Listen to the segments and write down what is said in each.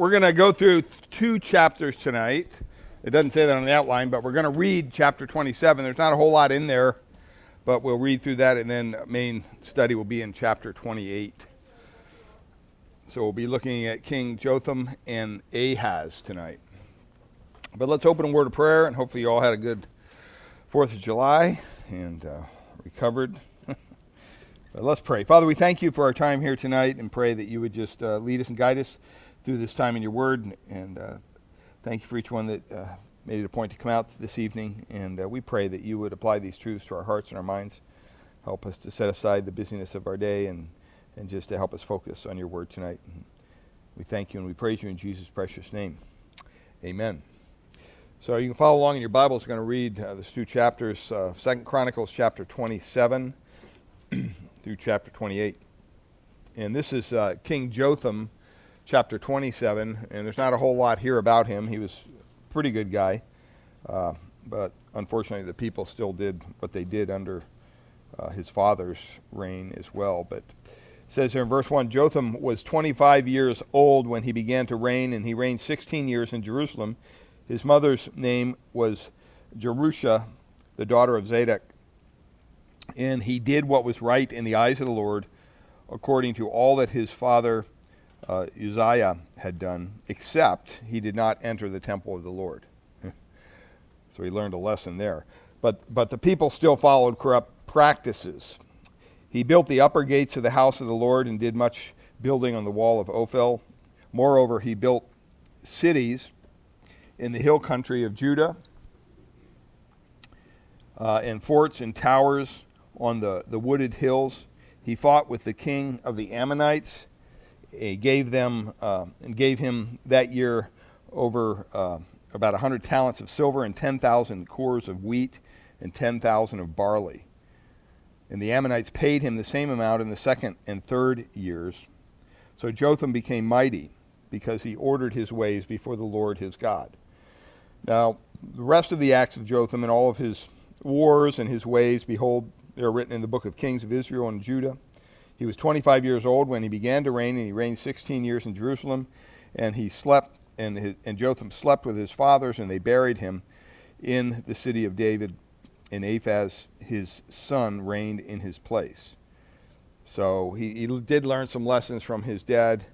we're going to go through two chapters tonight. It doesn't say that on the outline, but we're going to read chapter 27. There's not a whole lot in there, but we'll read through that, and then main study will be in chapter 28. So we'll be looking at King Jotham and Ahaz tonight. But let's open a word of prayer, and hopefully you all had a good Fourth of July and uh, recovered. but let's pray. Father, we thank you for our time here tonight, and pray that you would just uh, lead us and guide us through this time in your Word. And uh, thank you for each one that uh, made it a point to come out this evening. And uh, we pray that you would apply these truths to our hearts and our minds. Help us to set aside the busyness of our day and and just to help us focus on your word tonight. We thank you and we praise you in Jesus' precious name. Amen. So you can follow along in your Bibles. We're going to read uh, these two chapters, uh, Second Chronicles chapter 27 through chapter 28. And this is uh, King Jotham, chapter 27. And there's not a whole lot here about him. He was a pretty good guy. Uh, but unfortunately, the people still did what they did under uh, his father's reign as well. But it says here in verse 1 Jotham was 25 years old when he began to reign, and he reigned 16 years in Jerusalem. His mother's name was Jerusha, the daughter of Zadok. And he did what was right in the eyes of the Lord, according to all that his father uh, Uzziah had done, except he did not enter the temple of the Lord. so he learned a lesson there. But, but the people still followed corrupt practices. He built the upper gates of the house of the Lord and did much building on the wall of Ophel. Moreover, he built cities in the hill country of Judah, uh, and forts and towers on the, the wooded hills. He fought with the king of the Ammonites. He gave them uh, and gave him that year over uh, about a hundred talents of silver and ten thousand cores of wheat and ten thousand of barley. And the Ammonites paid him the same amount in the second and third years. So Jotham became mighty because he ordered his ways before the Lord his God. Now, the rest of the acts of Jotham and all of his wars and his ways, behold, they are written in the book of Kings of Israel and Judah. He was 25 years old when he began to reign, and he reigned 16 years in Jerusalem. And he slept, and, his, and Jotham slept with his fathers, and they buried him in the city of David. And Ahaz, his son, reigned in his place. So he, he did learn some lessons from his dad,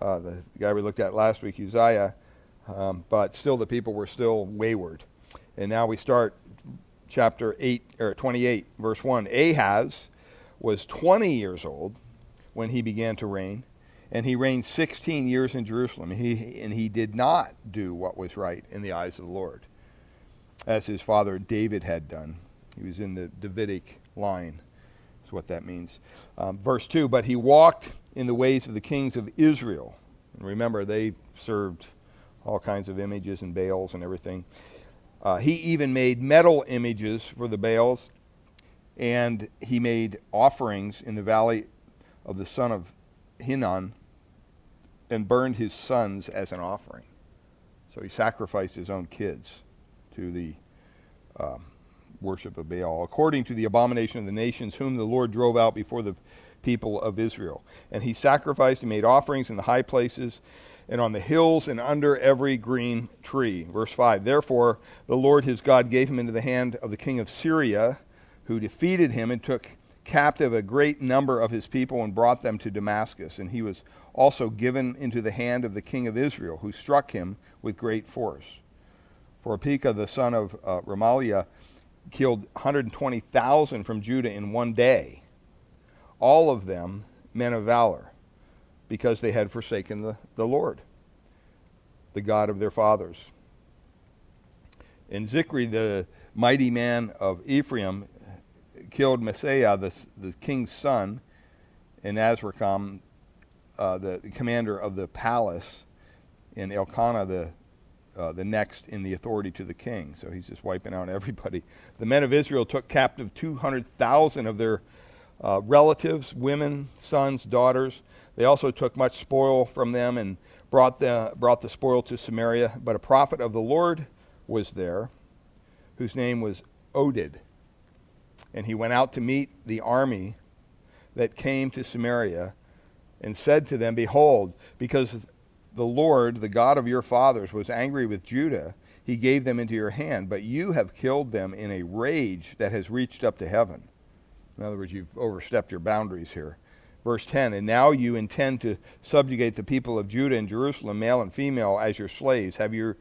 uh, the guy we looked at last week, Uzziah. Um, but still, the people were still wayward. And now we start chapter 8 or 28, verse 1. Ahaz was 20 years old when he began to reign, and he reigned 16 years in Jerusalem. He, and he did not do what was right in the eyes of the Lord, as his father David had done. He was in the Davidic line, is what that means. Um, verse 2 But he walked in the ways of the kings of Israel. And remember, they served all kinds of images and Baals and everything. Uh, he even made metal images for the Baals, and he made offerings in the valley of the son of Hinnom and burned his sons as an offering. So he sacrificed his own kids to the um, worship of Baal, according to the abomination of the nations, whom the Lord drove out before the people of Israel. And he sacrificed and made offerings in the high places and on the hills and under every green tree. Verse 5 Therefore, the Lord his God gave him into the hand of the king of Syria, who defeated him and took captive a great number of his people and brought them to Damascus. And he was also given into the hand of the king of Israel, who struck him with great force. For Pekah, the son of uh, Remaliah, killed 120,000 from Judah in one day, all of them men of valor because they had forsaken the, the Lord, the God of their fathers. And Zichri, the mighty man of Ephraim, killed Maaseiah, the, the king's son, and Azrikam, uh, the, the, commander of the palace, and Elkanah, the, uh, the next in the authority to the king. So he's just wiping out everybody. The men of Israel took captive 200,000 of their uh, relatives, women, sons, daughters, they also took much spoil from them and brought the, brought the spoil to Samaria. But a prophet of the Lord was there, whose name was Oded. And he went out to meet the army that came to Samaria and said to them, Behold, because the Lord, the God of your fathers, was angry with Judah, he gave them into your hand, but you have killed them in a rage that has reached up to heaven. In other words, you've overstepped your boundaries here. Verse 10 And now you intend to subjugate the people of Judah and Jerusalem, male and female, as your slaves. Have you,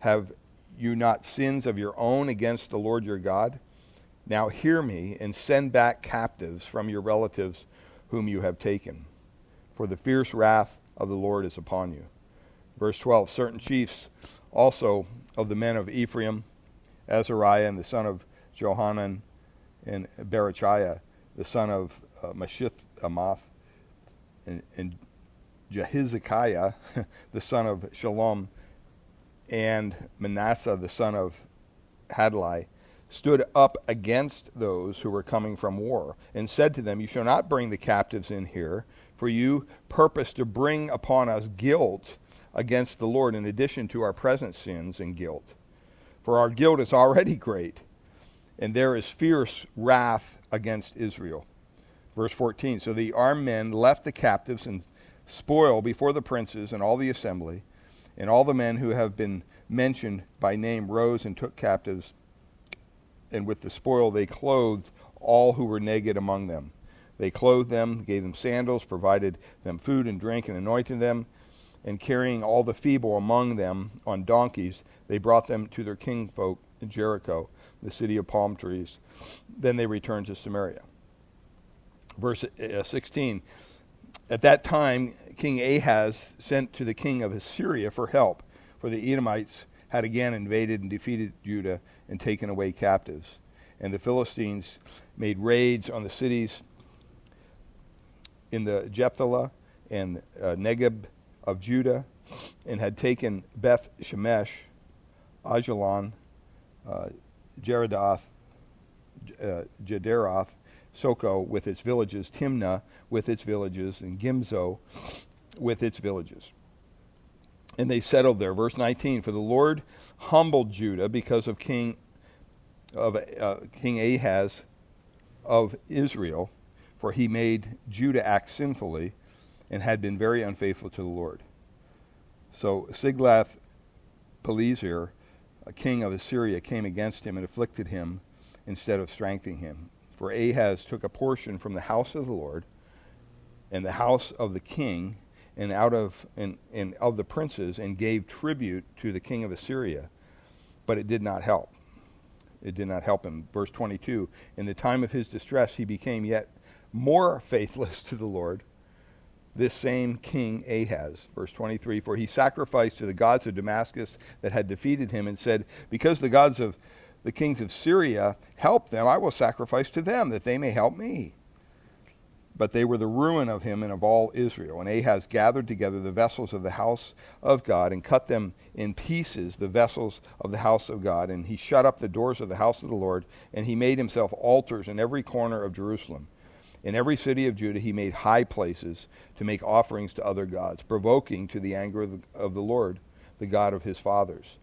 have you not sins of your own against the Lord your God? Now hear me and send back captives from your relatives whom you have taken, for the fierce wrath of the Lord is upon you. Verse 12 Certain chiefs also of the men of Ephraim, Azariah and the son of Johanan, and Berechiah, the son of uh, Meshillemoth, and, and Jehizkiah, the son of Shalom, and Manasseh, the son of Hadlai, stood up against those who were coming from war, and said to them, You shall not bring the captives in here, for you purpose to bring upon us guilt against the Lord in addition to our present sins and guilt. For our guilt is already great, and there is fierce wrath against Israel. Verse 14 So the armed men left the captives and spoil before the princes and all the assembly, and all the men who have been mentioned by name rose and took captives, and with the spoil they clothed all who were naked among them. They clothed them, gave them sandals, provided them food and drink, and anointed them and carrying all the feeble among them on donkeys, they brought them to their kinfolk in Jericho, the city of palm trees. Then they returned to Samaria. Verse uh, 16 At that time, King Ahaz sent to the king of Assyria for help, for the Edomites had again invaded and defeated Judah and taken away captives. And the Philistines made raids on the cities in the Shephelah and uh, Negeb of Judah and had taken Beth Shemesh, Ajalon, uh, Jeridath, uh, Jederoth, Soko with its villages, Timnah with its villages, and Gimzo with its villages. And they settled there. Verse 19 For the Lord humbled Judah because of King, of, uh, King Ahaz of Israel, for he made Judah act sinfully and had been very unfaithful to the Lord. So Tiglath-Pileser, a king of Assyria, came against him and afflicted him instead of strengthening him. For Ahaz took a portion from the house of the Lord and the house of the king and out of and, and of the princes and gave tribute to the king of Assyria, but it did not help. It did not help him. Verse 22 In the time of his distress, he became yet more faithless to the Lord this same king Ahaz. Verse 23 For he sacrificed to the gods of Damascus that had defeated him and said, Because the gods of the kings of Syria help them, I will sacrifice to them that they may help me. But they were the ruin of him and of all Israel. And Ahaz gathered together the vessels of the house of God and cut them in pieces, the vessels of the house of God. And he shut up the doors of the house of the Lord, and he made himself altars in every corner of Jerusalem. In every city of Judah he made high places to make offerings to other gods, provoking to the anger of the, Lord, the God of his fathers.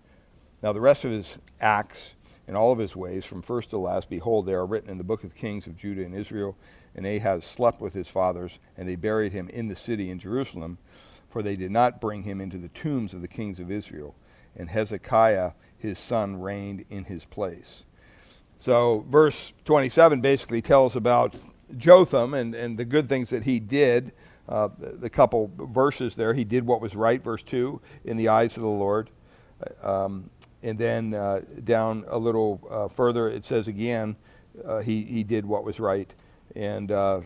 Now the rest of his acts and all of his ways, from first to last, behold, they are written in the book of Kings of Judah and Israel. And Ahaz slept with his fathers, and they buried him in the city in Jerusalem, for they did not bring him into the tombs of the kings of Israel. And Hezekiah his son reigned in his place. So, verse 27 basically tells about Jotham and, and the good things that he did. Uh, the, the, couple verses there, he did what was right, verse 2, in the eyes of the Lord. Um, and then uh, down a little uh, further, it says again, uh, he, he did what was right. And uh,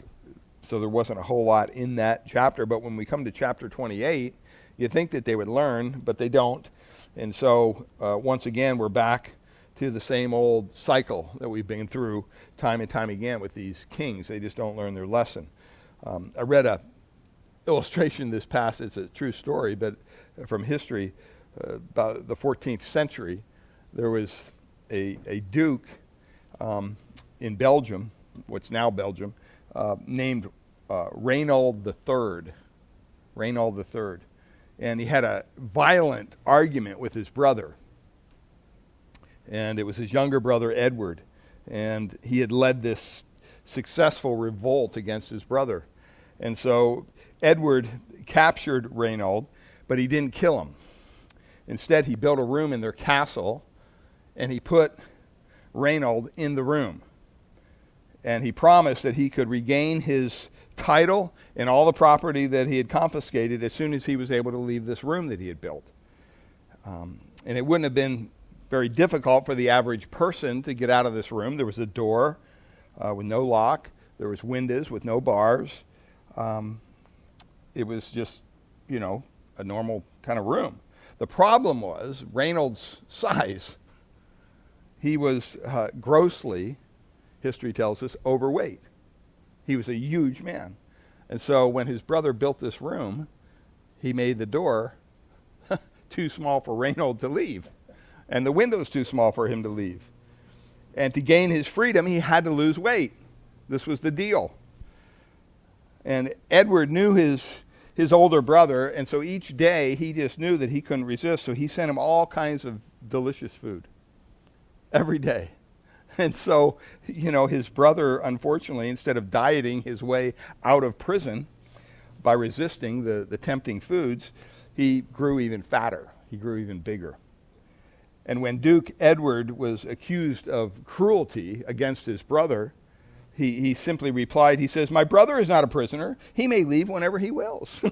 so there wasn't a whole lot in that chapter. But when we come to chapter 28, you think that they would learn, but they don't. And so uh, once again, we're back to the same old cycle that we've been through time and time again with these kings. They just don't learn their lesson. Um, I read a illustration this past. It's a true story, but from history, uh, about the 14th century, there was a, a duke um, in Belgium, what's now Belgium, uh, named uh, Reynold III. Reynold III. And he had a violent argument with his brother and it was his younger brother Edward, and he had led this successful revolt against his brother. And so Edward captured Reynold, but he didn't kill him. Instead, he built a room in their castle and he put Reynold in the room. And he promised that he could regain his title and all the property that he had confiscated as soon as he was able to leave this room that he had built. Um, and it wouldn't have been very difficult for the average person to get out of this room. There was a door uh, with no lock, there was windows with no bars. Um, it was just, you know, a normal kind of room. The problem was Reynolds' size. He was uh, grossly, history tells us, overweight. He was a huge man. And so when his brother built this room, he made the door too small for Reynold to leave, and the windows too small for him to leave. And to gain his freedom, he had to lose weight. This was the deal. And Edward knew his, his older brother, and so each day he just knew that he couldn't resist, so he sent him all kinds of delicious food every day. And so, you know, his brother, unfortunately, instead of dieting his way out of prison by resisting the, the tempting foods, he grew even fatter. He grew even bigger. And when Duke Edward was accused of cruelty against his brother, he, he simply replied, he says, My brother is not a prisoner. He may leave whenever he wills.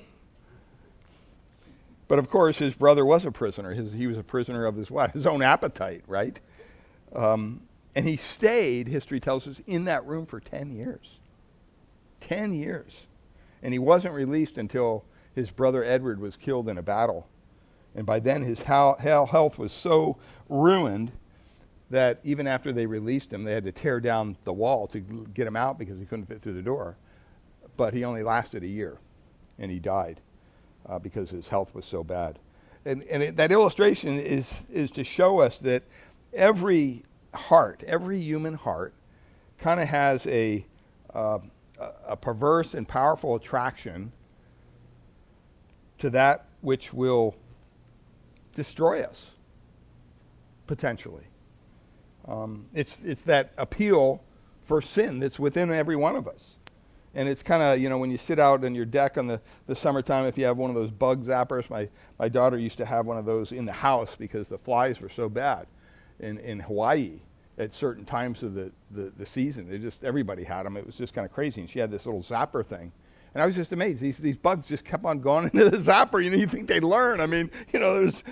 but of course, his brother was a prisoner. His, he was a prisoner of his what? His own appetite, right? Um, and he stayed, history tells us, in that room for 10 years. 10 years. And he wasn't released until his brother Edward was killed in a battle. And by then, his health was so ruined that even after they released him, they had to tear down the wall to get him out because he couldn't fit through the door. But he only lasted a year, and he died uh, because his health was so bad. And, and it, that illustration is, is to show us that every heart, every human heart, kind of has a, uh, a perverse and powerful attraction to that which will destroy us, potentially. Um, it's, it's that appeal for sin that's within every one of us. And it's kind of, you know, when you sit out on your deck on the, the summertime, if you have one of those bug zappers, my, my daughter used to have one of those in the house because the flies were so bad in, in Hawaii at certain times of the, the, the season. They just, everybody had them. It was just kind of crazy. And she had this little zapper thing. And I was just amazed. These, these bugs just kept on going into the zapper. You know, you think they'd learn. I mean, you know, there's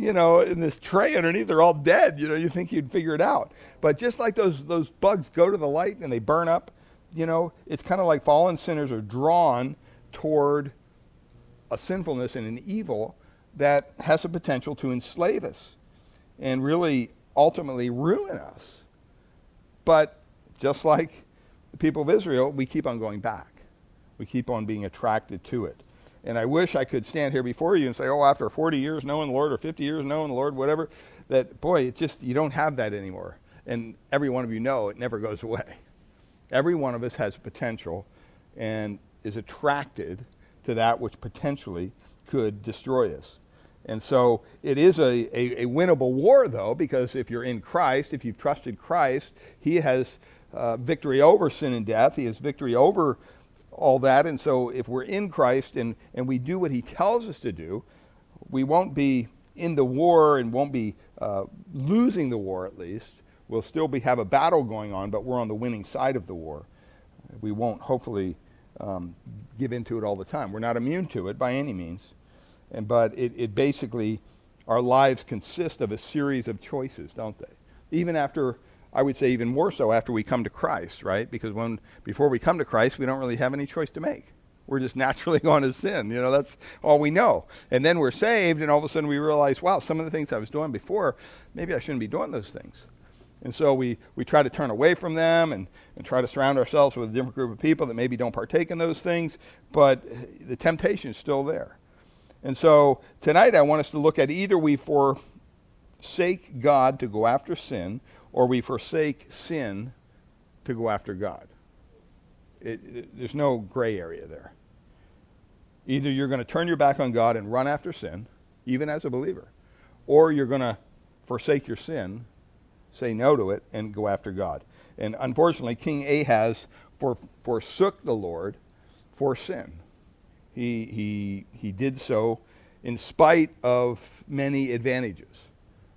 you know, in this tray underneath, they're all dead. You know, you think you'd figure it out. But just like those, those bugs go to the light and they burn up, you know, it's kind of like fallen sinners are drawn toward a sinfulness and an evil that has a potential to enslave us and really ultimately ruin us. But just like the people of Israel, we keep on going back. We keep on being attracted to it. And I wish I could stand here before you and say, oh, after 40 years knowing the Lord or 50 years knowing the Lord, whatever, that, boy, it's just, you don't have that anymore. And every one of you know it never goes away. Every one of us has potential and is attracted to that which potentially could destroy us. And so it is a, a, a, winnable war, though, because if you're in Christ, if you've trusted Christ, He has uh, victory over sin and death. He has victory over all that. And so if we're in Christ and, and we do what he tells us to do, we won't be in the war and won't be uh, losing the war at least. We'll still be, have a battle going on, but we're on the winning side of the war. We won't hopefully um, give into it all the time. We're not immune to it by any means. And, but it, it basically, our lives consist of a series of choices, don't they? Even after I would say even more so after we come to Christ, right? Because when before we come to Christ, we don't really have any choice to make. We're just naturally going to sin. You know, that's all we know. And then we're saved, and all of a sudden we realize, wow, some of the things I was doing before, maybe I shouldn't be doing those things. And so we, we try to turn away from them and, and try to surround ourselves with a different group of people that maybe don't partake in those things, but the temptation is still there. And so tonight I want us to look at either we forsake God to go after sin, or we forsake sin to go after God. It, it, there's no gray area there. Either you're going to turn your back on God and run after sin, even as a believer, or you're going to forsake your sin, say no to it, and go after God. And unfortunately, King Ahaz for, forsook the Lord for sin. He, he, he did so, in spite of many advantages.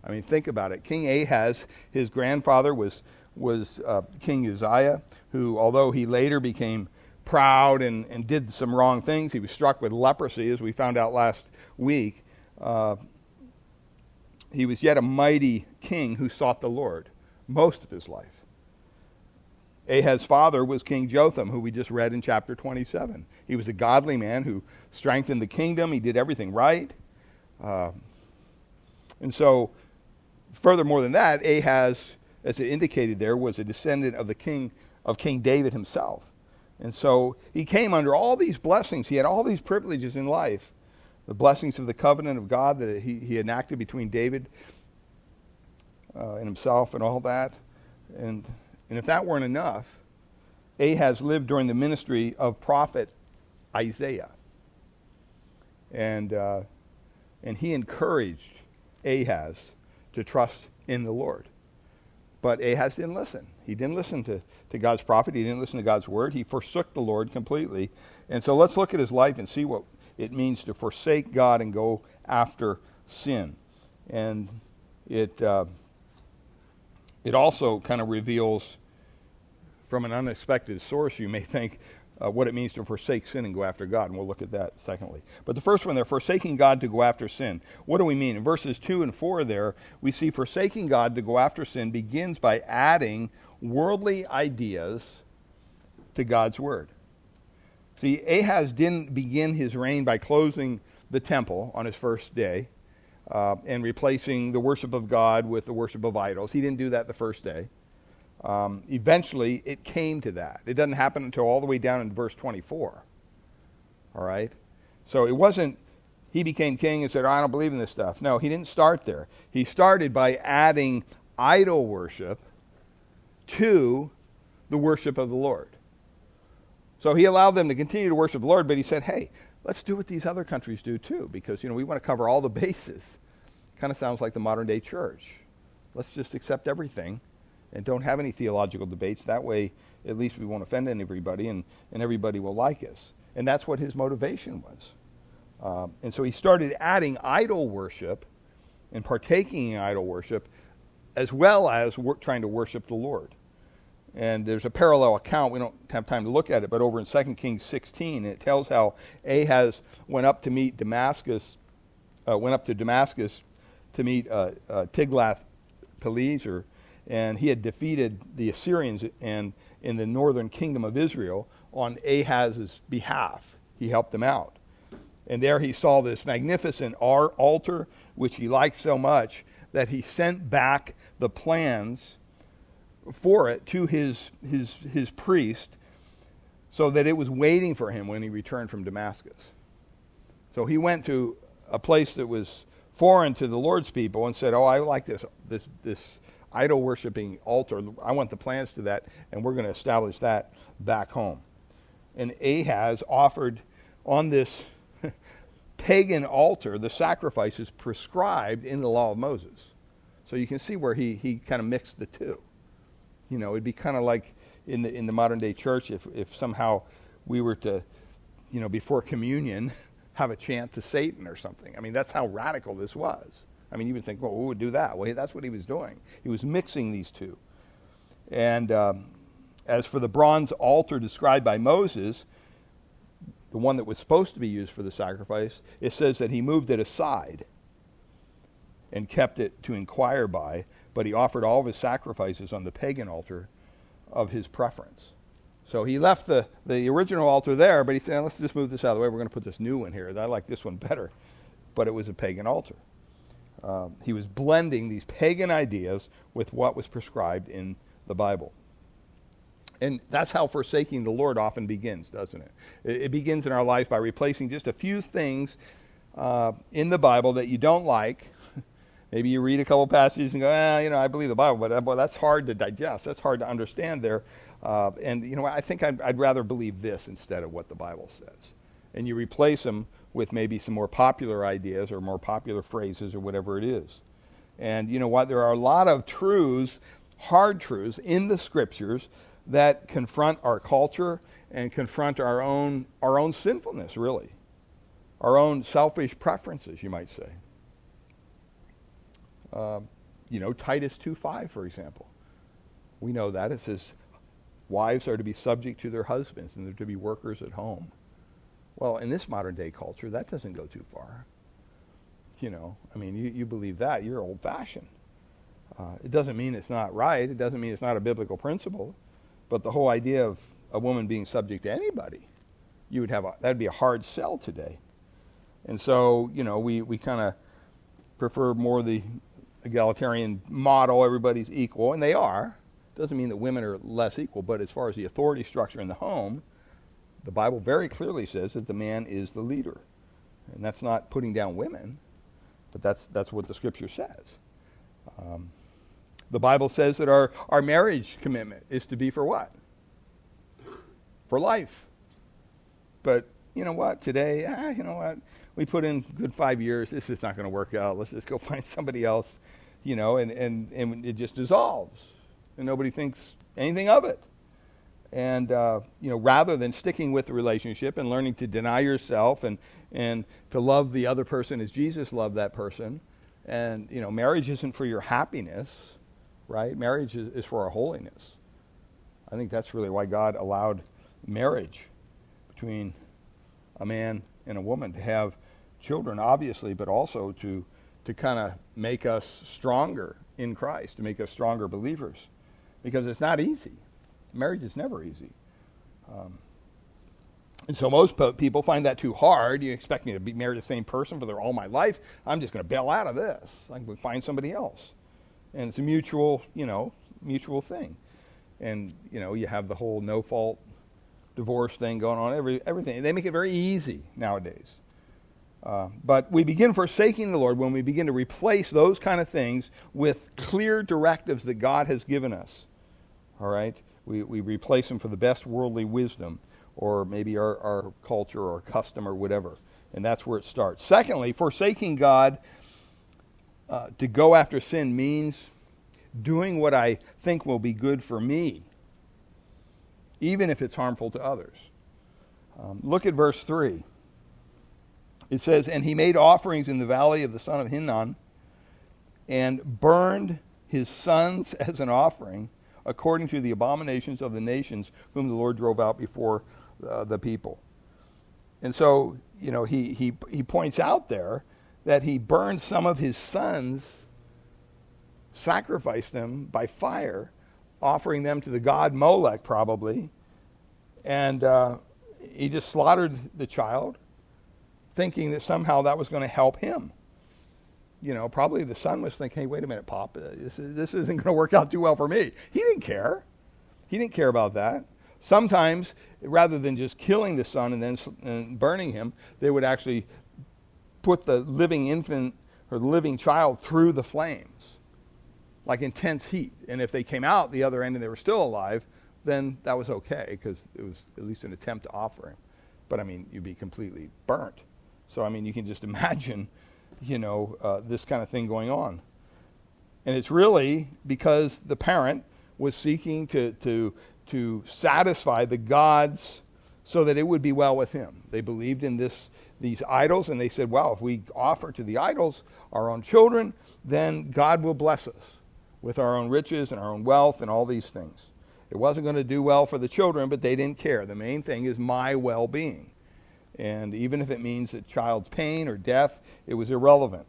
I mean, think about it. King Ahaz, his grandfather was, was uh, King Uzziah, who, although he later became proud and, and did some wrong things, he was struck with leprosy, as we found out last week. Uh, he was yet a mighty king who sought the Lord most of his life. Ahaz's father was King Jotham, who we just read in chapter 27. He was a godly man who strengthened the kingdom. He did everything right. Uh, and so, furthermore than that, Ahaz, as it indicated there, was a descendant of the king of King David himself. And so he came under all these blessings. He had all these privileges in life. The blessings of the covenant of God that he, he enacted between David uh, and himself and all that. And, and if that weren't enough, Ahaz lived during the ministry of prophet Isaiah. And, uh, and he encouraged Ahaz to trust in the Lord. But Ahaz didn't listen. He didn't listen to, to God's prophet. He didn't listen to God's word. He forsook the Lord completely. And so let's look at his life and see what it means to forsake God and go after sin. And it, uh, it also kind of reveals from an unexpected source, you may think, uh, what it means to forsake sin and go after God. And we'll look at that secondly. But the first one there, forsaking God to go after sin. What do we mean? In verses 2 and 4 there, we see forsaking God to go after sin begins by adding worldly ideas to God's word. See, Ahaz didn't begin his reign by closing the temple on his first day uh, and replacing the worship of God with the worship of idols. He didn't do that the first day. Um, eventually, it came to that. It doesn't happen until all the way down in verse 24. All right? So it wasn't he became king and said, I don't believe in this stuff. No, he didn't start there. He started by adding idol worship to the worship of the Lord. So he allowed them to continue to worship the Lord, but he said, hey, let's do what these other countries do too, because you know we want to cover all the bases. Kind of sounds like the modern day church. Let's just accept everything and don't have any theological debates. That way, at least we won't offend everybody and, and everybody will like us. And that's what his motivation was. Um, and so he started adding idol worship and partaking in idol worship as well as wor- trying to worship the Lord. And there's a parallel account. We don't have time to look at it, but over in 2 Kings 16, it tells how Ahaz went up to meet Damascus, uh, went up to Damascus to meet uh, uh, Tiglath-Pileser, and he had defeated the Assyrians and in the northern kingdom of Israel on Ahaz's behalf. He helped them out. And there he saw this magnificent altar, which he liked so much that he sent back the plans for it to his, his, his priest so that it was waiting for him when he returned from Damascus. So he went to a place that was foreign to the Lord's people and said, Oh, I like this, this, this idol worshiping altar. I want the plans to that, and we're going to establish that back home. And Ahaz offered on this pagan altar the sacrifices prescribed in the law of Moses. So you can see where he, he kind of mixed the two. You know, it'd be kind of like in the, in the modern day church if, if somehow we were to, you know, before communion, have a chant to Satan or something. I mean, that's how radical this was. I mean, you would think, well, who would do that? Well, that's what he was doing. He was mixing these two. And um, as for the bronze altar described by Moses, the one that was supposed to be used for the sacrifice, it says that he moved it aside and kept it to inquire by, but he offered all of his sacrifices on the pagan altar of his preference. So he left the, the original altar there, but he said, let's just move this out of the way. We're going to put this new one here. I like this one better. But it was a pagan altar. Um, he was blending these pagan ideas with what was prescribed in the Bible. And that's how forsaking the Lord often begins, doesn't it? It, it begins in our lives by replacing just a few things uh, in the Bible that you don't like. Maybe you read a couple passages and go, ah, you know, I believe the Bible, but uh, well, that's hard to digest. That's hard to understand there. Uh, and, you know, I think I'd, I'd rather believe this instead of what the Bible says. And you replace them with maybe some more popular ideas or more popular phrases or whatever it is. And you know what? There are a lot of truths, hard truths in the scriptures that confront our culture and confront our own, our own sinfulness, really. our own selfish preferences, you might say. Uh, you know, Titus 2.5, for example. We know that. It says, wives are to be subject to their husbands and they're to be workers at home. Well, in this modern day culture, that doesn't go too far. You know, I mean, you, you believe that, you're old fashioned. Uh, it doesn't mean it's not right. It doesn't mean it's not a biblical principle. But the whole idea of a woman being subject to anybody, you would have a, that'd be a hard sell today. And so, you know, we, we kind of prefer more the egalitarian model, everybody's equal, and they are. Doesn't mean that women are less equal, but as far as the authority structure in the home, the Bible very clearly says that the man is the leader. And that's not putting down women, but that's, that's what the scripture says. Um, the Bible says that our, our marriage commitment is to be for what? For life. But you know what? Today, ah, you know what? We put in good five years. This is not going to work out. Let's just go find somebody else, you know, and, and, and it just dissolves. And nobody thinks anything of it. And, uh, you know, rather than sticking with the relationship and learning to deny yourself and, and to love the other person as Jesus loved that person, and, you know, marriage isn't for your happiness, right? Marriage is, is for our holiness. I think that's really why God allowed marriage between a man and a woman to have children, obviously, but also to, to kind of make us stronger in Christ, to make us stronger believers. Because it's not easy. Marriage is never easy. Um, and so most people find that too hard. You expect me to be married to the same person for their, all my life. I'm just going to bail out of this. I can find somebody else. And it's a mutual, you know, mutual thing. And, you know, you have the whole no fault divorce thing going on, every, everything. They make it very easy nowadays. Uh, but we begin forsaking the Lord when we begin to replace those kind of things with clear directives that God has given us. All right? We, we replace them for the best worldly wisdom or maybe our, our culture or custom or whatever. And that's where it starts. Secondly, forsaking God uh, to go after sin means doing what I think will be good for me, even if it's harmful to others. Um, look at verse 3. It says, And he made offerings in the valley of the son of Hinnom and burned his sons as an offering according to the abominations of the nations whom the Lord drove out before uh, the people. And so, you know, he, he, he points out there that he burned some of his sons, sacrificed them by fire, offering them to the god Molech, probably. And uh, he just slaughtered the child, thinking that somehow that was going to help him. You know, probably the son was thinking, hey, wait a minute, Pop, uh, this, is, this isn't going to work out too well for me. He didn't care. He didn't care about that. Sometimes, rather than just killing the son and then and burning him, they would actually put the living infant or the living child through the flames, like intense heat. And if they came out the other end and they were still alive, then that was okay because it was at least an attempt to offer him. But I mean, you'd be completely burnt. So I mean, you can just imagine, you know, uh, this kind of thing going on. And it's really because the parent was seeking to, to to satisfy the gods so that it would be well with him. They believed in this, these idols, and they said, well, if we offer to the idols our own children, then God will bless us with our own riches and our own wealth and all these things. It wasn't going to do well for the children, but they didn't care. The main thing is my well being. And even if it means a child's pain or death, it was irrelevant.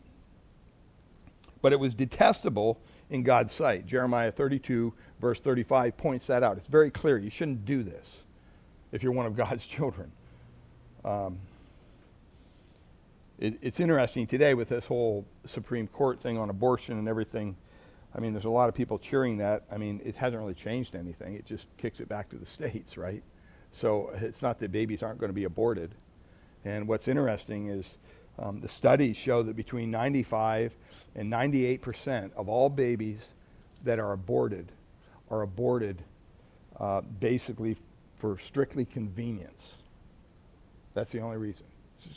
But it was detestable in God's sight. Jeremiah 32, verse 35, points that out. It's very clear. You shouldn't do this if you're one of God's children. Um, it, it's interesting today with this whole Supreme Court thing on abortion and everything. I mean, there's a lot of people cheering that. I mean, it hasn't really changed anything. It just kicks it back to the states, right? So it's not that babies aren't going to be aborted. And what's interesting is um, the studies show that between 95 and 98 percent of all babies that are aborted are aborted uh, basically for strictly convenience. That's the only reason.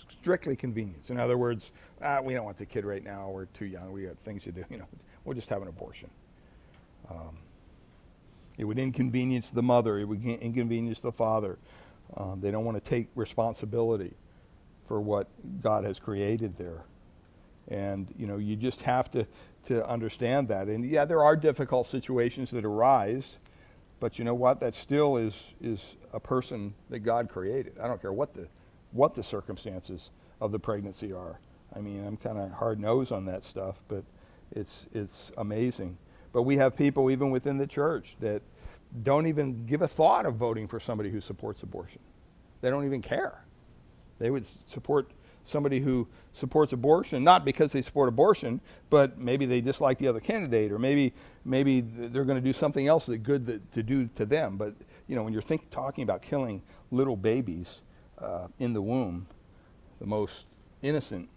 Strictly convenience. In other words, ah, we don't want the kid right now. We're too young. We got things to do. You know, we'll just have an abortion. Um, it would inconvenience the mother. It would inconvenience the father. Um, they don't want to take responsibility for what God has created there. And, you know, you just have to, to understand that. And yeah, there are difficult situations that arise, but you know what? That still is, is a person that God created. I don't care what the, what the circumstances of the pregnancy are. I mean, I'm kind of hard nosed on that stuff, but it's, it's amazing. But we have people, even within the church, that don't even give a thought of voting for somebody who supports abortion. They don't even care. They would support somebody who supports abortion, not because they support abortion, but maybe they dislike the other candidate, or maybe maybe they're going to do something else that good that, to do to them. But you know, when you're think, talking about killing little babies uh, in the womb, the most innocent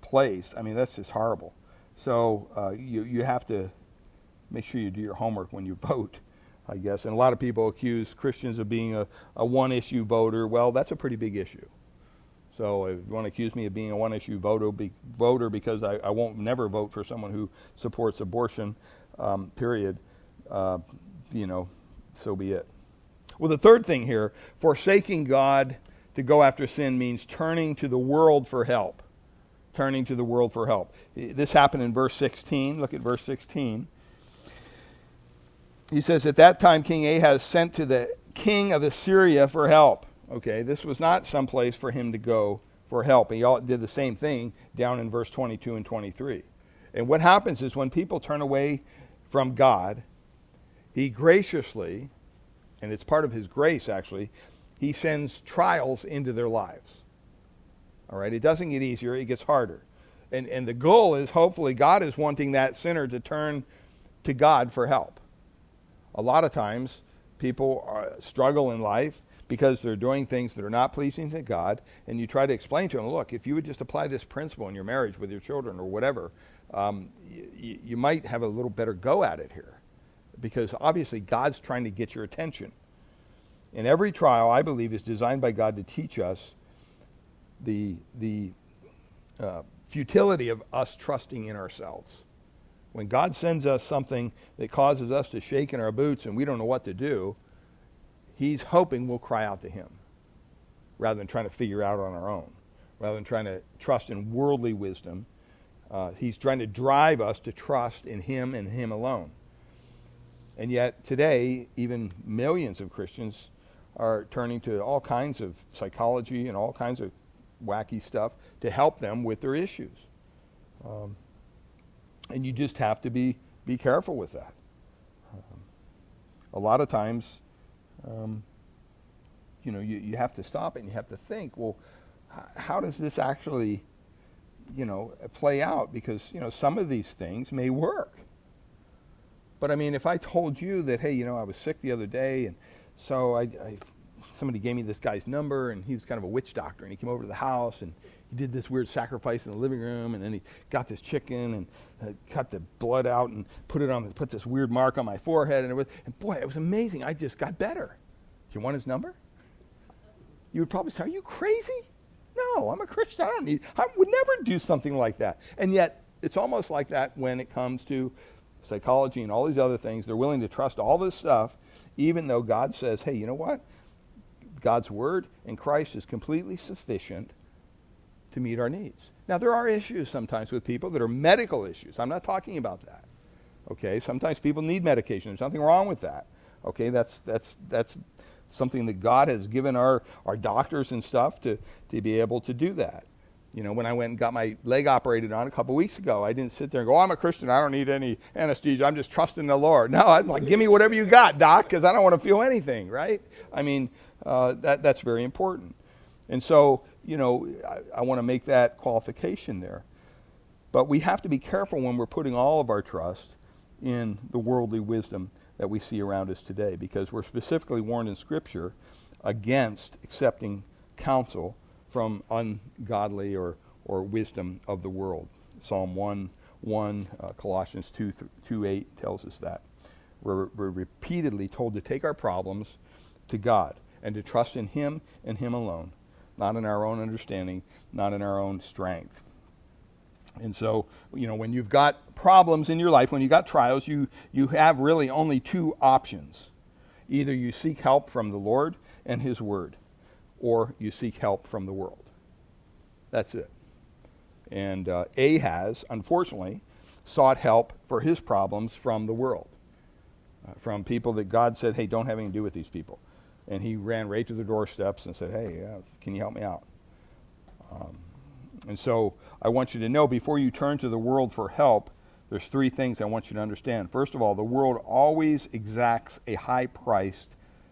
place, I mean, that's just horrible. So uh, you you have to make sure you do your homework when you vote. I guess. And a lot of people accuse Christians of being a, a one issue voter. Well, that's a pretty big issue. So if you want to accuse me of being a one issue voter, be, voter because I, I, won't never vote for someone who supports abortion, um, period, uh, you know, so be it. Well, the third thing here forsaking God to go after sin means turning to the world for help. Turning to the world for help. This happened in verse 16. Look at verse 16. He says, At that time, King Ahaz sent to the king of Assyria for help. Okay, this was not some place for him to go for help. He all did the same thing down in verse 22 and 23. And what happens is when people turn away from God, he graciously, and it's part of his grace actually, he sends trials into their lives. All right, it doesn't get easier, it gets harder. And, and the goal is hopefully God is wanting that sinner to turn to God for help. A lot of times, people are, struggle in life because they're doing things that are not pleasing to God, and you try to explain to them, look, if you would just apply this principle in your marriage with your children or whatever, um, y- you might have a little better go at it here. Because obviously, God's trying to get your attention. And every trial, I believe, is designed by God to teach us the, the uh, futility of us trusting in ourselves. When God sends us something that causes us to shake in our boots and we don't know what to do, he's hoping we'll cry out to him rather than trying to figure out on our own, rather than trying to trust in worldly wisdom. Uh, he's trying to drive us to trust in him and him alone. And yet, today, even millions of Christians are turning to all kinds of psychology and all kinds of wacky stuff to help them with their issues. Um, and you just have to be, be careful with that. Um, a lot of times, um, you know, you, you have to stop it and you have to think, well, how does this actually, you know, play out? Because, you know, some of these things may work. But I mean, if I told you that, hey, you know, I was sick the other day and so I, I somebody gave me this guy's number and he was kind of a witch doctor and he came over to the house and he did this weird sacrifice in the living room and then he got this chicken and uh, cut the blood out and put it on put this weird mark on my forehead and everything. And boy it was amazing. I just got better. Do you want his number? You would probably say are you crazy? No i'm a christian. I don't need i would never do something like that. And yet it's almost like that when it comes to psychology and all these other things. They're willing to trust all this stuff even though god says hey you know what? God's Word and Christ is completely sufficient to meet our needs. Now, there are issues sometimes with people that are medical issues. I'm not talking about that. Okay, sometimes people need medication. There's nothing wrong with that. Okay, that's, that's, that's something that God has given our, our doctors and stuff to, to be able to do that. You know, when I went and got my leg operated on a couple weeks ago, I didn't sit there and go, oh, I'm a Christian. I don't need any anesthesia. I'm just trusting the Lord. No, I'm like, give me whatever you got, doc, because I don't want to feel anything, right? I mean, uh, that, that's very important. And so, you know, I, I want to make that qualification there. But we have to be careful when we're putting all of our trust in the worldly wisdom that we see around us today because we're specifically warned in Scripture against accepting counsel from ungodly or, or wisdom of the world. Psalm 1 1, uh, Colossians 2, 2 8 tells us that. We're, we're repeatedly told to take our problems to God and to trust in Him and Him alone, not in our own understanding, not in our own strength. And so, you know, when you've got problems in your life, when you've got trials, you, you have really only two options. Either you seek help from the Lord and His Word, or you seek help from the world. That's it. And uh, Ahaz, unfortunately, sought help for his problems from the world, uh, from people that God said, hey, don't have anything to do with these people. And he ran right to the doorsteps and said, hey, uh, can you help me out? Um, and so I want you to know before you turn to the world for help, there's three things I want you to understand. First of all, the world always exacts a high price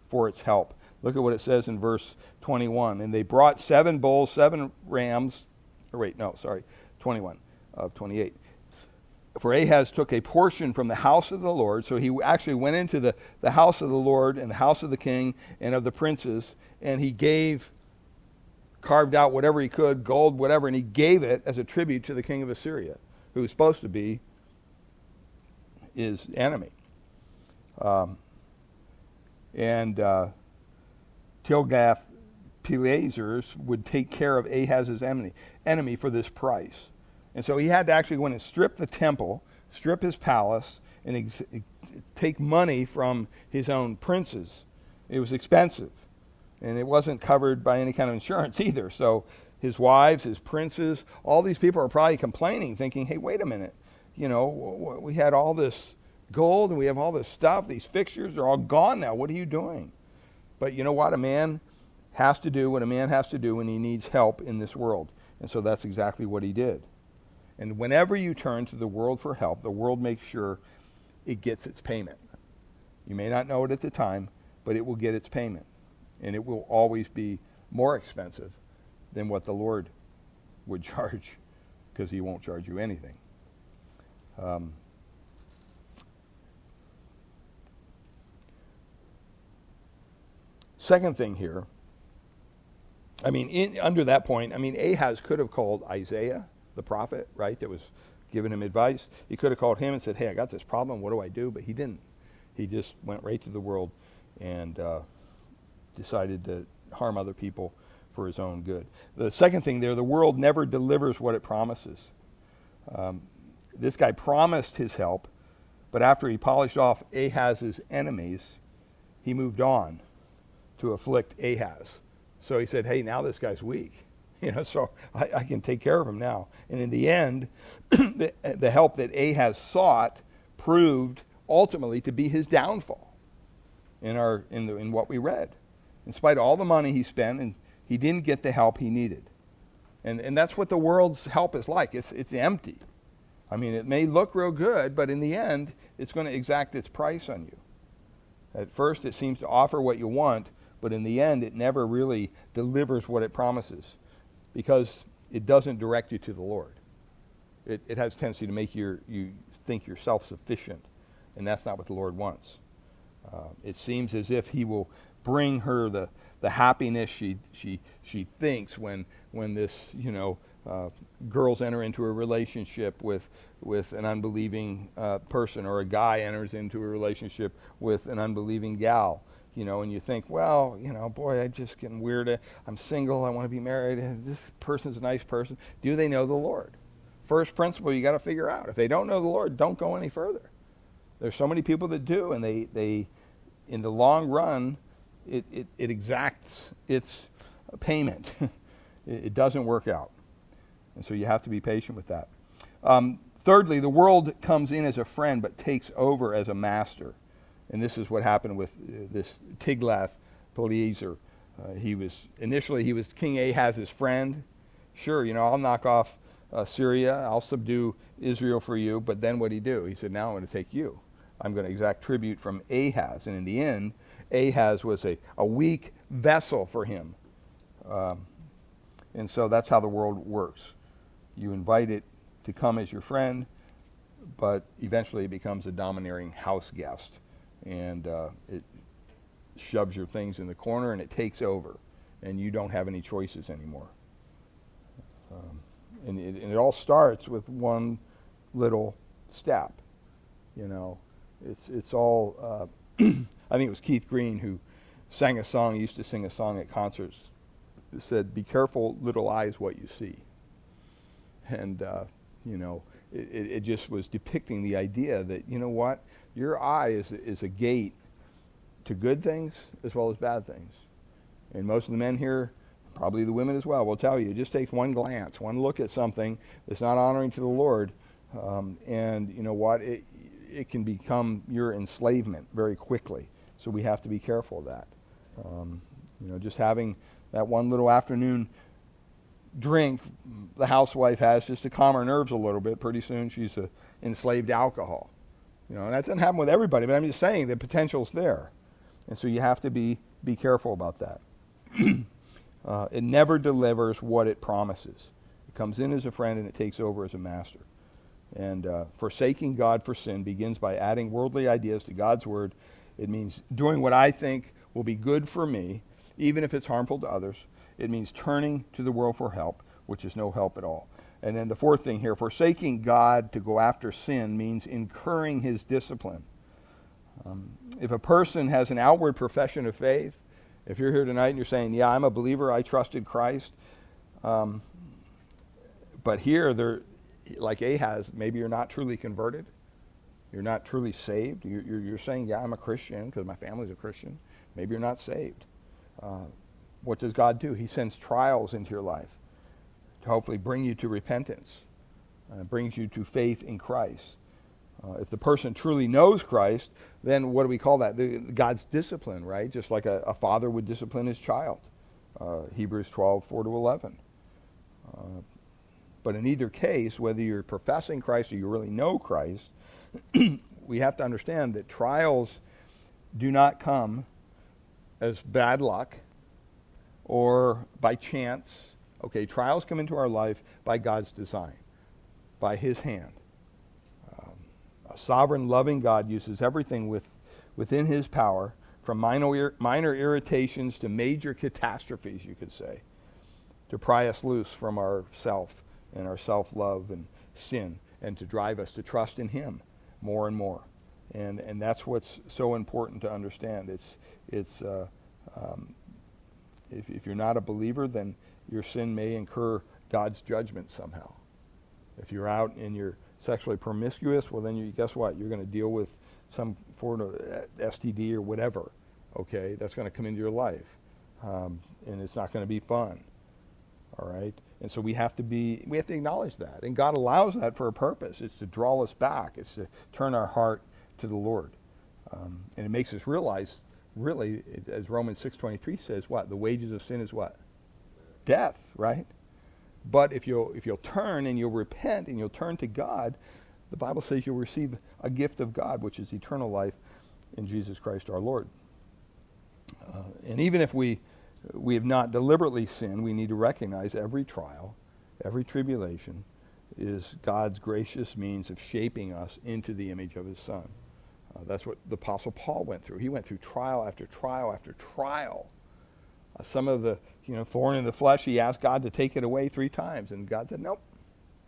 for its help. Look at what it says in verse 21. And they brought seven bulls, seven rams, or wait, no, sorry, 21 of 28. For Ahaz took a portion from the house of the Lord, so he actually went into the, the house of the Lord and the house of the king and of the princes, and he gave, carved out whatever he could, gold, whatever, and he gave it as a tribute to the king of Assyria, who was supposed to be his enemy. Um, and uh, Tilgath Pilesers would take care of Ahaz's enemy, enemy for this price. And so he had to actually go in and strip the temple, strip his palace, and ex- take money from his own princes. It was expensive. And it wasn't covered by any kind of insurance either. So his wives, his princes, all these people are probably complaining, thinking, hey, wait a minute. You know, we had all this gold and we have all this stuff. These fixtures are all gone now. What are you doing? But you know what? A man has to do what a man has to do when he needs help in this world. And so that's exactly what he did. And whenever you turn to the world for help, the world makes sure it gets its payment. You may not know it at the time, but it will get its payment. And it will always be more expensive than what the Lord would charge because he won't charge you anything. Um, second thing here I mean, in, under that point, I mean, Ahaz could have called Isaiah, the prophet, right, that was giving him advice. He could have called him and said, hey, I got this problem. What do I do? But he didn't. He just went right to the world and uh, decided to harm other people for his own good. The second thing there, the world never delivers what it promises. Um, this guy promised his help, but after he polished off Ahaz's enemies, he moved on to afflict Ahaz. So he said, hey, now this guy's weak. You know, so I, I can take care of him now. And in the end, the, the help that Ahaz sought proved ultimately to be his downfall in, our, in, the, in what we read. In spite of all the money he spent, and he didn't get the help he needed. And, and that's what the world's help is like it's, it's empty. I mean, it may look real good, but in the end, it's going to exact its price on you. At first, it seems to offer what you want, but in the end, it never really delivers what it promises because it doesn't direct you to the Lord. It, it has tendency to make your, you think you're self sufficient, and that's not what the Lord wants. Uh, it seems as if He will bring her the, the happiness she, she, she thinks when, when this, you know, uh, girls enter into a relationship with, with an unbelieving uh, person, or a guy enters into a relationship with an unbelieving gal you know, and you think, well, you know, boy, I'm just getting weird. I'm single. I want to be married. This person's a nice person. Do they know the Lord? First principle you got to figure out. If they don't know the Lord, don't go any further. There's so many people that do, and they, they in the long run, it, it, it exacts its payment. it, it, doesn't work out. And so you have to be patient with that. Um, thirdly, the world comes in as a friend but takes over as a master. And this is what happened with uh, this Tiglath-Pileser. Uh, he was initially he was King Ahaz's friend. Sure, you know I'll knock off uh, Syria, I'll subdue Israel for you. But then what did he do? He said, "Now I'm going to take you. I'm going to exact tribute from Ahaz." And in the end, Ahaz was a, a weak vessel for him. Um, and so that's how the world works. You invite it to come as your friend, but eventually it becomes a domineering house guest and uh, it shoves your things in the corner and it takes over, and you don't have any choices anymore. Um, and, it, and it all starts with one little step. You know, it's it's all. Uh, I think it was Keith Green who sang a song. Used to sing a song at concerts. That said, "Be careful, little eyes, what you see." And uh, you know, it, it just was depicting the idea that you know what your eye is, is a gate to good things as well as bad things. And most of the men here probably the women as well, will tell you. It just takes one glance, one look at something that's not honoring to the Lord, um, and you know what? It, it can become your enslavement very quickly. So we have to be careful of that. Um, you know, just having that one little afternoon drink the housewife has just to calm her nerves a little bit. Pretty soon she's a enslaved alcohol. You know, and that doesn't happen with everybody, but I'm just saying the potential's there. And so you have to be, be careful about that. uh, it never delivers what it promises. It comes in as a friend and it takes over as a master. And uh, forsaking God for sin begins by adding worldly ideas to God's word. It means doing what I think will be good for me, even if it's harmful to others. It means turning to the world for help, which is no help at all. And then the fourth thing here forsaking God to go after sin means incurring his discipline. Um, if a person has an outward profession of faith, if you're here tonight and you're saying, Yeah, I'm a believer, I trusted Christ, um, but here, they're, like Ahaz, maybe you're not truly converted, you're not truly saved. You're, you're, you're saying, Yeah, I'm a Christian because my family's a Christian. Maybe you're not saved. Uh, what does God do? He sends trials into your life to hopefully bring you to repentance, uh, brings you to faith in Christ. Uh, if the person truly knows Christ, then what do we call that? The, God's discipline, right? Just like a, a father would discipline his child. Uh, Hebrews 12, 4 to 11. Uh, but in either case, whether you're professing Christ or you really know Christ, we have to understand that trials do not come as bad luck or by chance. Okay, trials come into our life by God's design, by His hand. Um, a sovereign, loving God uses everything with, within His power, from minor, minor irritations to major catastrophes, you could say, to pry us loose from our self and our self love and sin, and to drive us to trust in Him more and more. And, and that's what's so important to understand. It's, it's uh, um, if, if you're not a believer, then your sin may incur God's judgment somehow. If you're out and you're sexually promiscuous, well, then you, guess what? You're going to deal with some form of uh, STD or whatever. Okay, that's going to come into your life, um, and it's not going to be fun. All right, and so we have to be we have to acknowledge that, and God allows that for a purpose. It's to draw us back. It's to turn our heart to the Lord, um, and it makes us realize really, as Romans 6.23 says, what? The wages of sin is what? Death, right? But if you'll, if you'll turn and you'll repent and you'll turn to God, the Bible says you'll receive a gift of God, which is eternal life in Jesus Christ our Lord. Uh, and even if we, we have not deliberately sinned, we need to recognize every trial, every tribulation is God's gracious means of shaping us into the image of his Son. Uh, that's what the Apostle Paul went through. He went through trial after trial after trial. Some of the you know thorn in the flesh, he asked God to take it away three times, and God said, "Nope,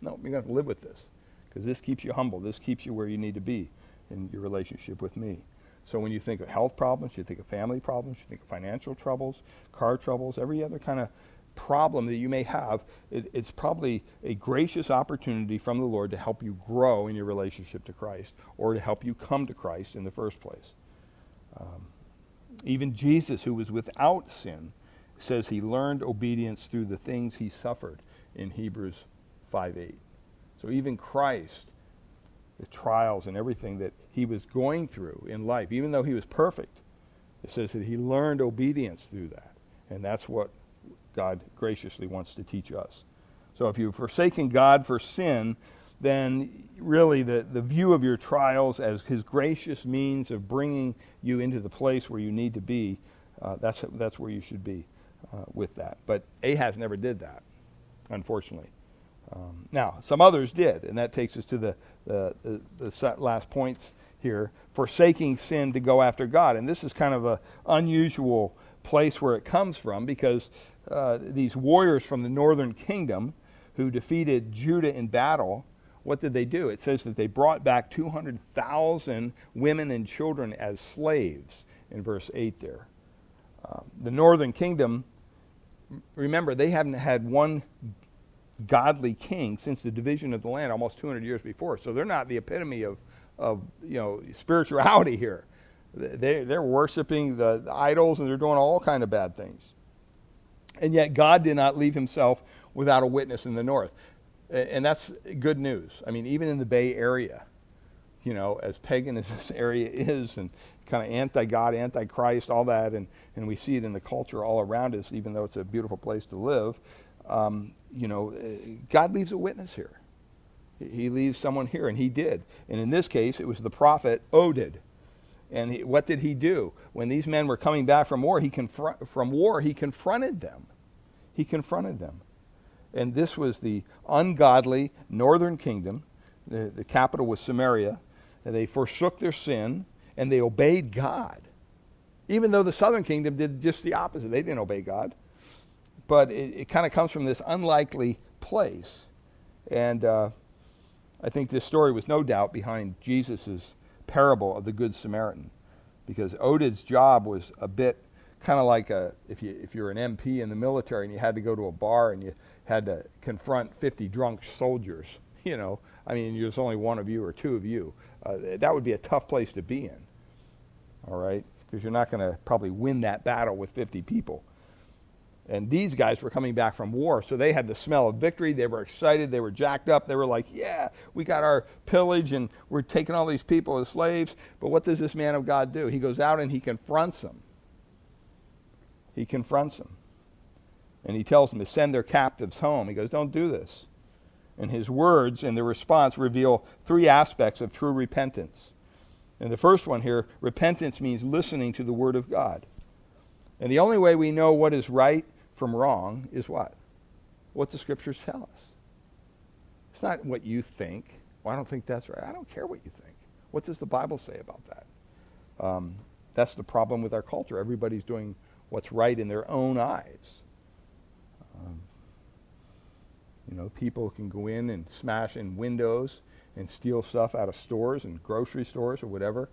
nope, you're going to live with this because this keeps you humble. This keeps you where you need to be in your relationship with me." So when you think of health problems, you think of family problems, you think of financial troubles, car troubles, every other kind of problem that you may have, it, it's probably a gracious opportunity from the Lord to help you grow in your relationship to Christ or to help you come to Christ in the first place. Um, even Jesus, who was without sin, says he learned obedience through the things he suffered in Hebrews 5 8. So even Christ, the trials and everything that he was going through in life, even though he was perfect, it says that he learned obedience through that. And that's what God graciously wants to teach us. So if you've forsaken God for sin, then really the, the view of your trials as his gracious means of bringing you into the place where you need to be, uh, that's, that's where you should be uh, with that. But Ahaz never did that, unfortunately. Um, now, some others did, and that takes us to the, the, the, the last points here forsaking sin to go after God. And this is kind of an unusual place where it comes from because uh, these warriors from the northern kingdom who defeated Judah in battle, what did they do? It says that they brought back 200,000 women and children as slaves in verse 8 there. Uh, the northern kingdom, remember, they haven't had one godly king since the division of the land almost 200 years before. So they're not the epitome of, of you know, spirituality here. They, they're worshiping the, the idols and they're doing all kind of bad things. And yet, God did not leave himself without a witness in the north. And that's good news. I mean, even in the Bay Area, you know, as pagan as this area is, and kind of anti God, anti Christ, all that, and, and we see it in the culture all around us, even though it's a beautiful place to live, um, you know, God leaves a witness here. He leaves someone here, and he did. And in this case, it was the prophet Oded. And he, what did he do? When these men were coming back from war, he confront, from war, he confronted them. He confronted them. And this was the ungodly northern kingdom. The, the capital was Samaria. They forsook their sin and they obeyed God. Even though the southern kingdom did just the opposite. They didn't obey God. But it, it kind of comes from this unlikely place. And uh, I think this story was no doubt behind Jesus' parable of the Good Samaritan. Because Oded's job was a bit kind of like a, if, you, if you're an MP in the military and you had to go to a bar and you had to confront 50 drunk soldiers, you know, I mean, there's only one of you or two of you. Uh, that would be a tough place to be in, all right? Because you're not going to probably win that battle with 50 people. And these guys were coming back from war, so they had the smell of victory. They were excited. They were jacked up. They were like, Yeah, we got our pillage and we're taking all these people as slaves. But what does this man of God do? He goes out and he confronts them. He confronts them. And he tells them to send their captives home. He goes, Don't do this. And his words and the response reveal three aspects of true repentance. And the first one here repentance means listening to the word of God. And the only way we know what is right from wrong is what? What the scriptures tell us. It's not what you think. Well, I don't think that's right. I don't care what you think. What does the Bible say about that? Um, that's the problem with our culture. Everybody's doing what's right in their own eyes. Um, you know, people can go in and smash in windows and steal stuff out of stores and grocery stores or whatever.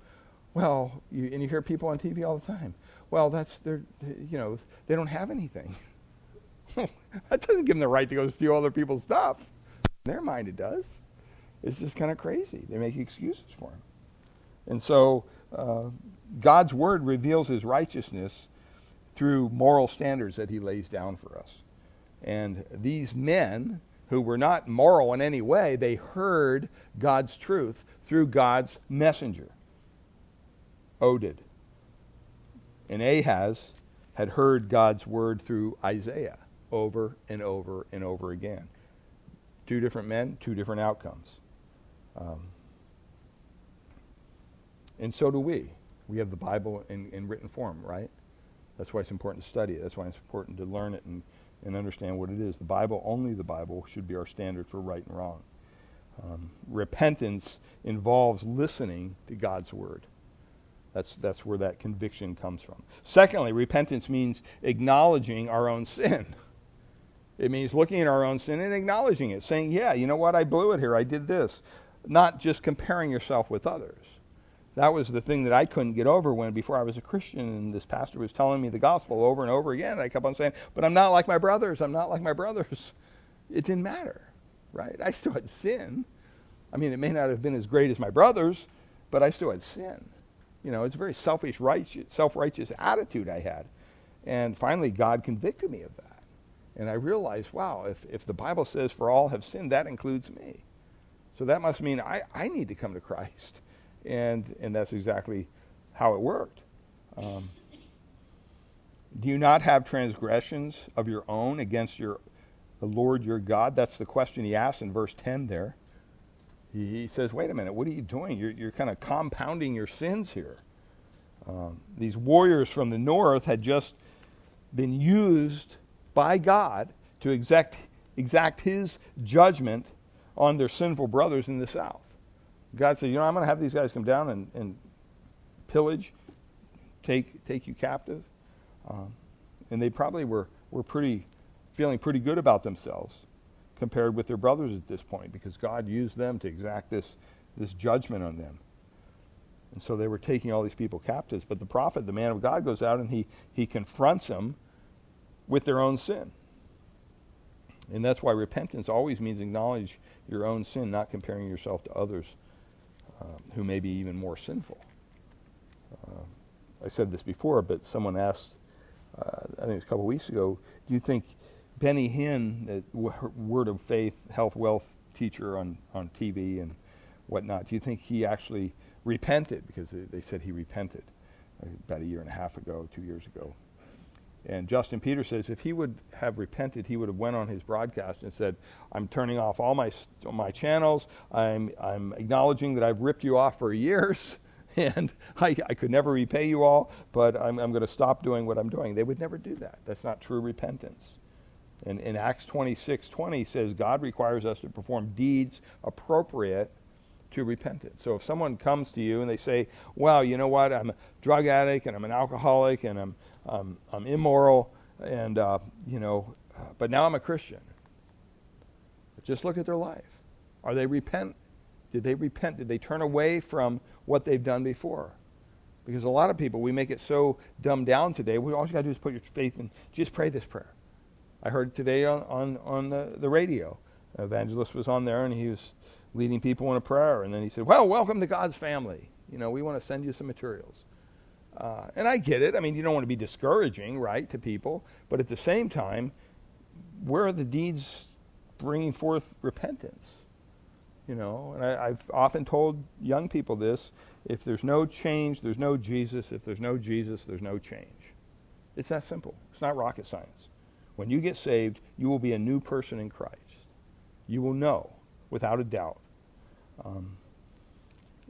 Well, you, and you hear people on TV all the time. Well, that's their, you know, they don't have anything. that doesn't give them the right to go steal other people's stuff. In their mind, it does. It's just kind of crazy. They make excuses for them. And so, uh, God's word reveals his righteousness through moral standards that he lays down for us. And these men who were not moral in any way, they heard God's truth through God's messenger, Oded. And Ahaz had heard God's word through Isaiah over and over and over again. Two different men, two different outcomes. Um, and so do we. We have the Bible in, in written form, right? That's why it's important to study it. That's why it's important to learn it and and understand what it is. The Bible, only the Bible, should be our standard for right and wrong. Um, repentance involves listening to God's word. That's, that's where that conviction comes from. Secondly, repentance means acknowledging our own sin. It means looking at our own sin and acknowledging it, saying, Yeah, you know what? I blew it here. I did this. Not just comparing yourself with others that was the thing that I couldn't get over when before I was a Christian and this pastor was telling me the gospel over and over again. I kept on saying, "But I'm not like my brothers. I'm not like my brothers." It didn't matter, right? I still had sin. I mean, it may not have been as great as my brothers, but I still had sin. You know, it's a very selfish, righteous, self-righteous attitude I had. And finally, God convicted me of that. And I realized, wow, if, if the Bible says for all have sinned, that includes me. So that must mean I, I need to come to Christ and and that's exactly how it worked. Um, do you not have transgressions of your own against your the Lord your God? That's the question he asks in verse 10 there. He, he says, wait a minute, what are you doing? You're, you're kind of compounding your sins here. Um, these warriors from the north had just been used by God to exact, exact his judgment on their sinful brothers in the south. God said, you know, I'm going to have these guys come down and, and pillage, take, take you captive. Um, and they probably were, were pretty, feeling pretty good about themselves compared with their brothers at this point because God used them to exact this, this judgment on them. And so they were taking all these people captives. But the prophet, the man of God, goes out and he, he confronts them with their own sin. And that's why repentance always means acknowledge your own sin, not comparing yourself to others um, who may be even more sinful. Uh, I said this before, but someone asked uh, I think it was a couple of weeks ago. Do you think Benny Hinn, the Word of Faith, Health, Wealth teacher on, on TV and whatnot, do you think he actually repented? Because they said he repented about a year and a half ago, two years ago. And Justin Peters says if he would have repented, he would have went on his broadcast and said, "I'm turning off all my my channels. I'm I'm acknowledging that I've ripped you off for years, and I, I could never repay you all, but I'm I'm going to stop doing what I'm doing." They would never do that. That's not true repentance. And in Acts 26, 20 says God requires us to perform deeds appropriate to repentance. So if someone comes to you and they say, "Well, you know what? I'm a drug addict and I'm an alcoholic and I'm I'm, I'm immoral and uh, you know, but now I'm a Christian." Just look at their life. Are they repent? Did they repent? Did they turn away from what they've done before? Because a lot of people, we make it so dumbed down today. We all you got to do is put your faith in. Just pray this prayer. I heard today on on, on the, the radio. Evangelist was on there and he was leading people in a prayer. And then he said, Well, welcome to God's family. You know, we want to send you some materials. Uh, and I get it. I mean, you don't want to be discouraging, right, to people. But at the same time, where are the deeds bringing forth repentance? You know, and I, I've often told young people this if there's no change, there's no Jesus. If there's no Jesus, there's no change. It's that simple. It's not rocket science. When you get saved, you will be a new person in Christ. You will know without a doubt. Um,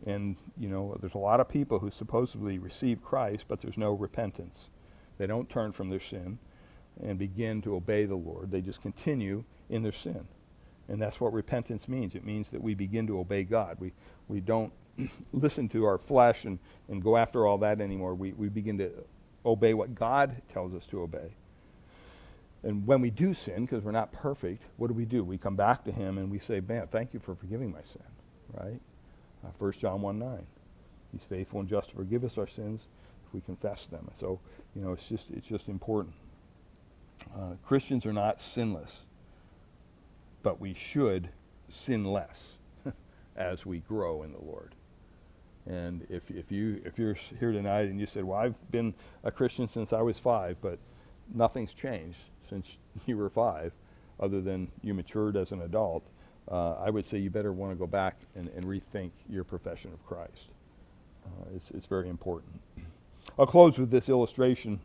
and, you know, there's a lot of people who supposedly receive Christ, but there's no repentance. They don't turn from their sin and begin to obey the Lord. They just continue in their sin. And that's what repentance means. It means that we begin to obey God. We, we don't listen to our flesh and, and go after all that anymore. We, we begin to obey what God tells us to obey. And when we do sin, because we're not perfect, what do we do? We come back to Him and we say, Man, thank you for forgiving my sin, right? Uh, 1 John 1 9. He's faithful and just to forgive us our sins if we confess them. So, you know, it's just, it's just important. Uh, Christians are not sinless, but we should sin less as we grow in the Lord. And if, if, you, if you're here tonight and you said, Well, I've been a Christian since I was five, but nothing's changed, since you were five, other than you matured as an adult, uh, I would say you better want to go back and, and rethink your profession of Christ. Uh, it's, it's very important. I'll close with this illustration.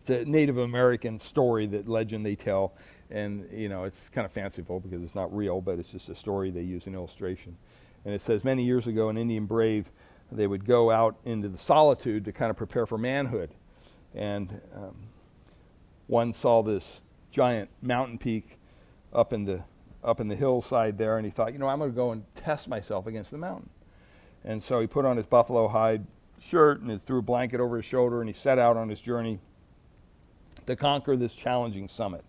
It's a Native American story that legend they tell, and you know it's kind of fanciful because it's not real, but it's just a story they use in illustration. And it says many years ago, an Indian brave, they would go out into the solitude to kind of prepare for manhood, and um, one saw this giant mountain peak up in the up in the hillside there, and he thought, you know, I'm going to go and test myself against the mountain. And so he put on his buffalo hide shirt and threw a blanket over his shoulder, and he set out on his journey to conquer this challenging summit.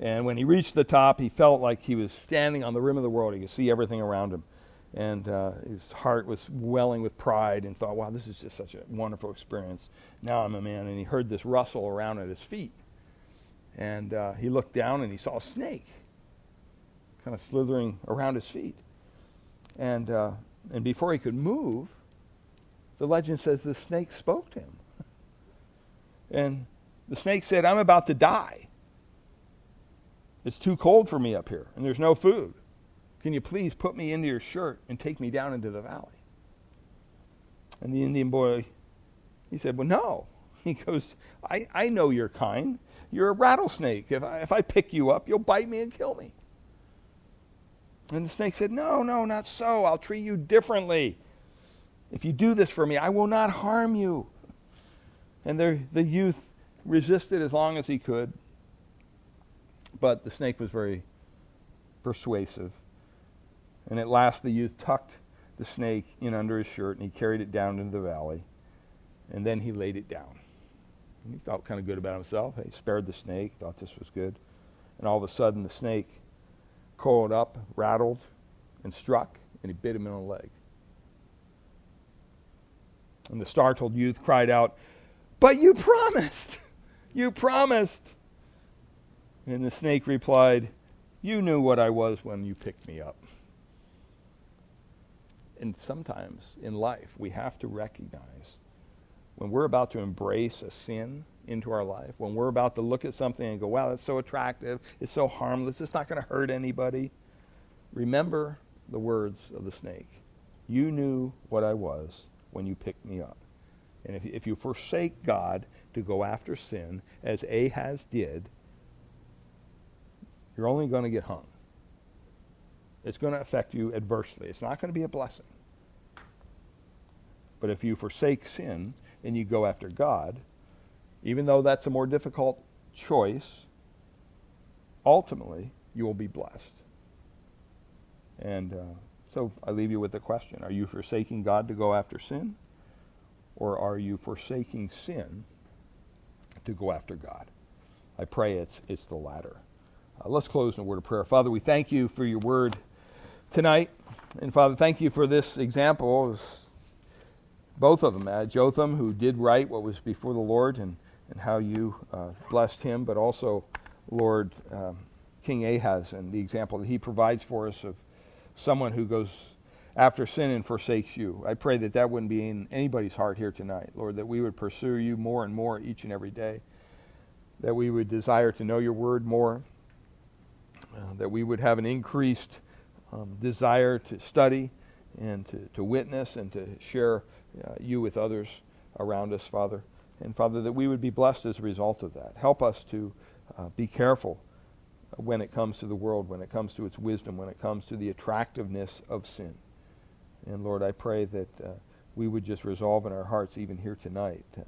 And when he reached the top, he felt like he was standing on the rim of the world. He could see everything around him. And uh, his heart was welling with pride and thought, wow, this is just such a wonderful experience. Now I'm a man. And he heard this rustle around at his feet. And uh, he looked down and he saw a snake kind of slithering around his feet. And, uh, and before he could move, the legend says the snake spoke to him. And the snake said, I'm about to die. It's too cold for me up here, and there's no food. Can you please put me into your shirt and take me down into the valley? And the Indian boy, he said, Well, no. He goes, I, I know you're kind. You're a rattlesnake. If I, if I pick you up, you'll bite me and kill me. And the snake said, No, no, not so. I'll treat you differently. If you do this for me, I will not harm you. And the, the youth resisted as long as he could. But the snake was very persuasive. And at last the youth tucked the snake in under his shirt and he carried it down into the valley. And then he laid it down. And he felt kind of good about himself. He spared the snake, thought this was good. And all of a sudden, the snake coiled up, rattled, and struck, and he bit him in the leg. And the startled youth cried out, But you promised! You promised! And the snake replied, You knew what I was when you picked me up. And sometimes in life, we have to recognize when we're about to embrace a sin into our life, when we're about to look at something and go, wow, that's so attractive, it's so harmless, it's not going to hurt anybody, remember the words of the snake. You knew what I was when you picked me up. And if, if you forsake God to go after sin, as Ahaz did, you're only going to get hung. It's going to affect you adversely. It's not going to be a blessing. But if you forsake sin and you go after God, even though that's a more difficult choice, ultimately you will be blessed. And uh, so I leave you with the question Are you forsaking God to go after sin? Or are you forsaking sin to go after God? I pray it's, it's the latter. Uh, let's close in a word of prayer. Father, we thank you for your word tonight. And Father, thank you for this example both of them. Uh, Jotham, who did right what was before the Lord, and, and how you uh, blessed him, but also, Lord, um, King Ahaz, and the example that he provides for us of someone who goes after sin and forsakes you. I pray that that wouldn't be in anybody's heart here tonight, Lord, that we would pursue you more and more each and every day, that we would desire to know your word more, uh, that we would have an increased um, desire to study and to, to witness and to share uh, you with others around us, Father. And Father, that we would be blessed as a result of that. Help us to uh, be careful when it comes to the world, when it comes to its wisdom, when it comes to the attractiveness of sin. And Lord, I pray that uh, we would just resolve in our hearts, even here tonight, uh,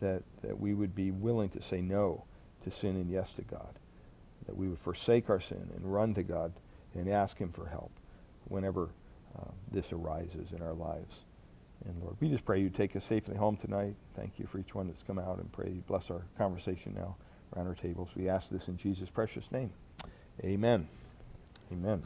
that, that we would be willing to say no to sin and yes to God. That we would forsake our sin and run to God and ask Him for help whenever uh, this arises in our lives. And Lord, we just pray you take us safely home tonight. Thank you for each one that's come out and pray you bless our conversation now around our tables. We ask this in Jesus' precious name. Amen. Amen.